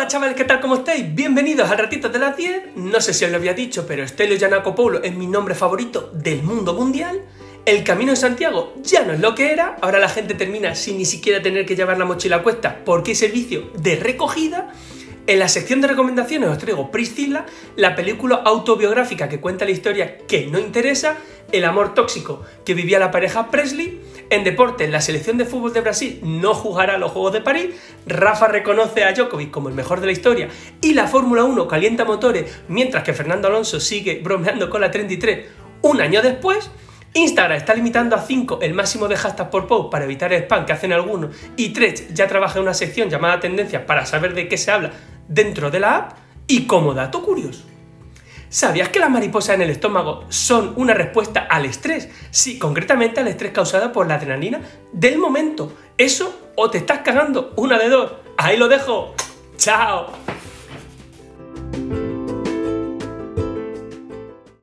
Hola chavales, ¿qué tal? ¿Cómo estáis? Bienvenidos al ratito de las 10. No sé si os lo había dicho, pero Estelio Gianacopoulo es mi nombre favorito del mundo mundial. El Camino de Santiago ya no es lo que era, ahora la gente termina sin ni siquiera tener que llevar la mochila a cuesta porque hay servicio de recogida. En la sección de recomendaciones os traigo Priscilla, la película autobiográfica que cuenta la historia que no interesa, el amor tóxico que vivía la pareja Presley. En deporte, la selección de fútbol de Brasil no jugará los Juegos de París. Rafa reconoce a Djokovic como el mejor de la historia y la Fórmula 1 calienta motores mientras que Fernando Alonso sigue bromeando con la 33 un año después. Instagram está limitando a 5 el máximo de hashtags por post para evitar el spam que hacen algunos y Threads ya trabaja en una sección llamada Tendencias para saber de qué se habla dentro de la app y como dato curioso. ¿Sabías que las mariposas en el estómago son una respuesta al estrés? Sí, concretamente al estrés causado por la adrenalina del momento. Eso o te estás cagando, una de dos. Ahí lo dejo. Chao.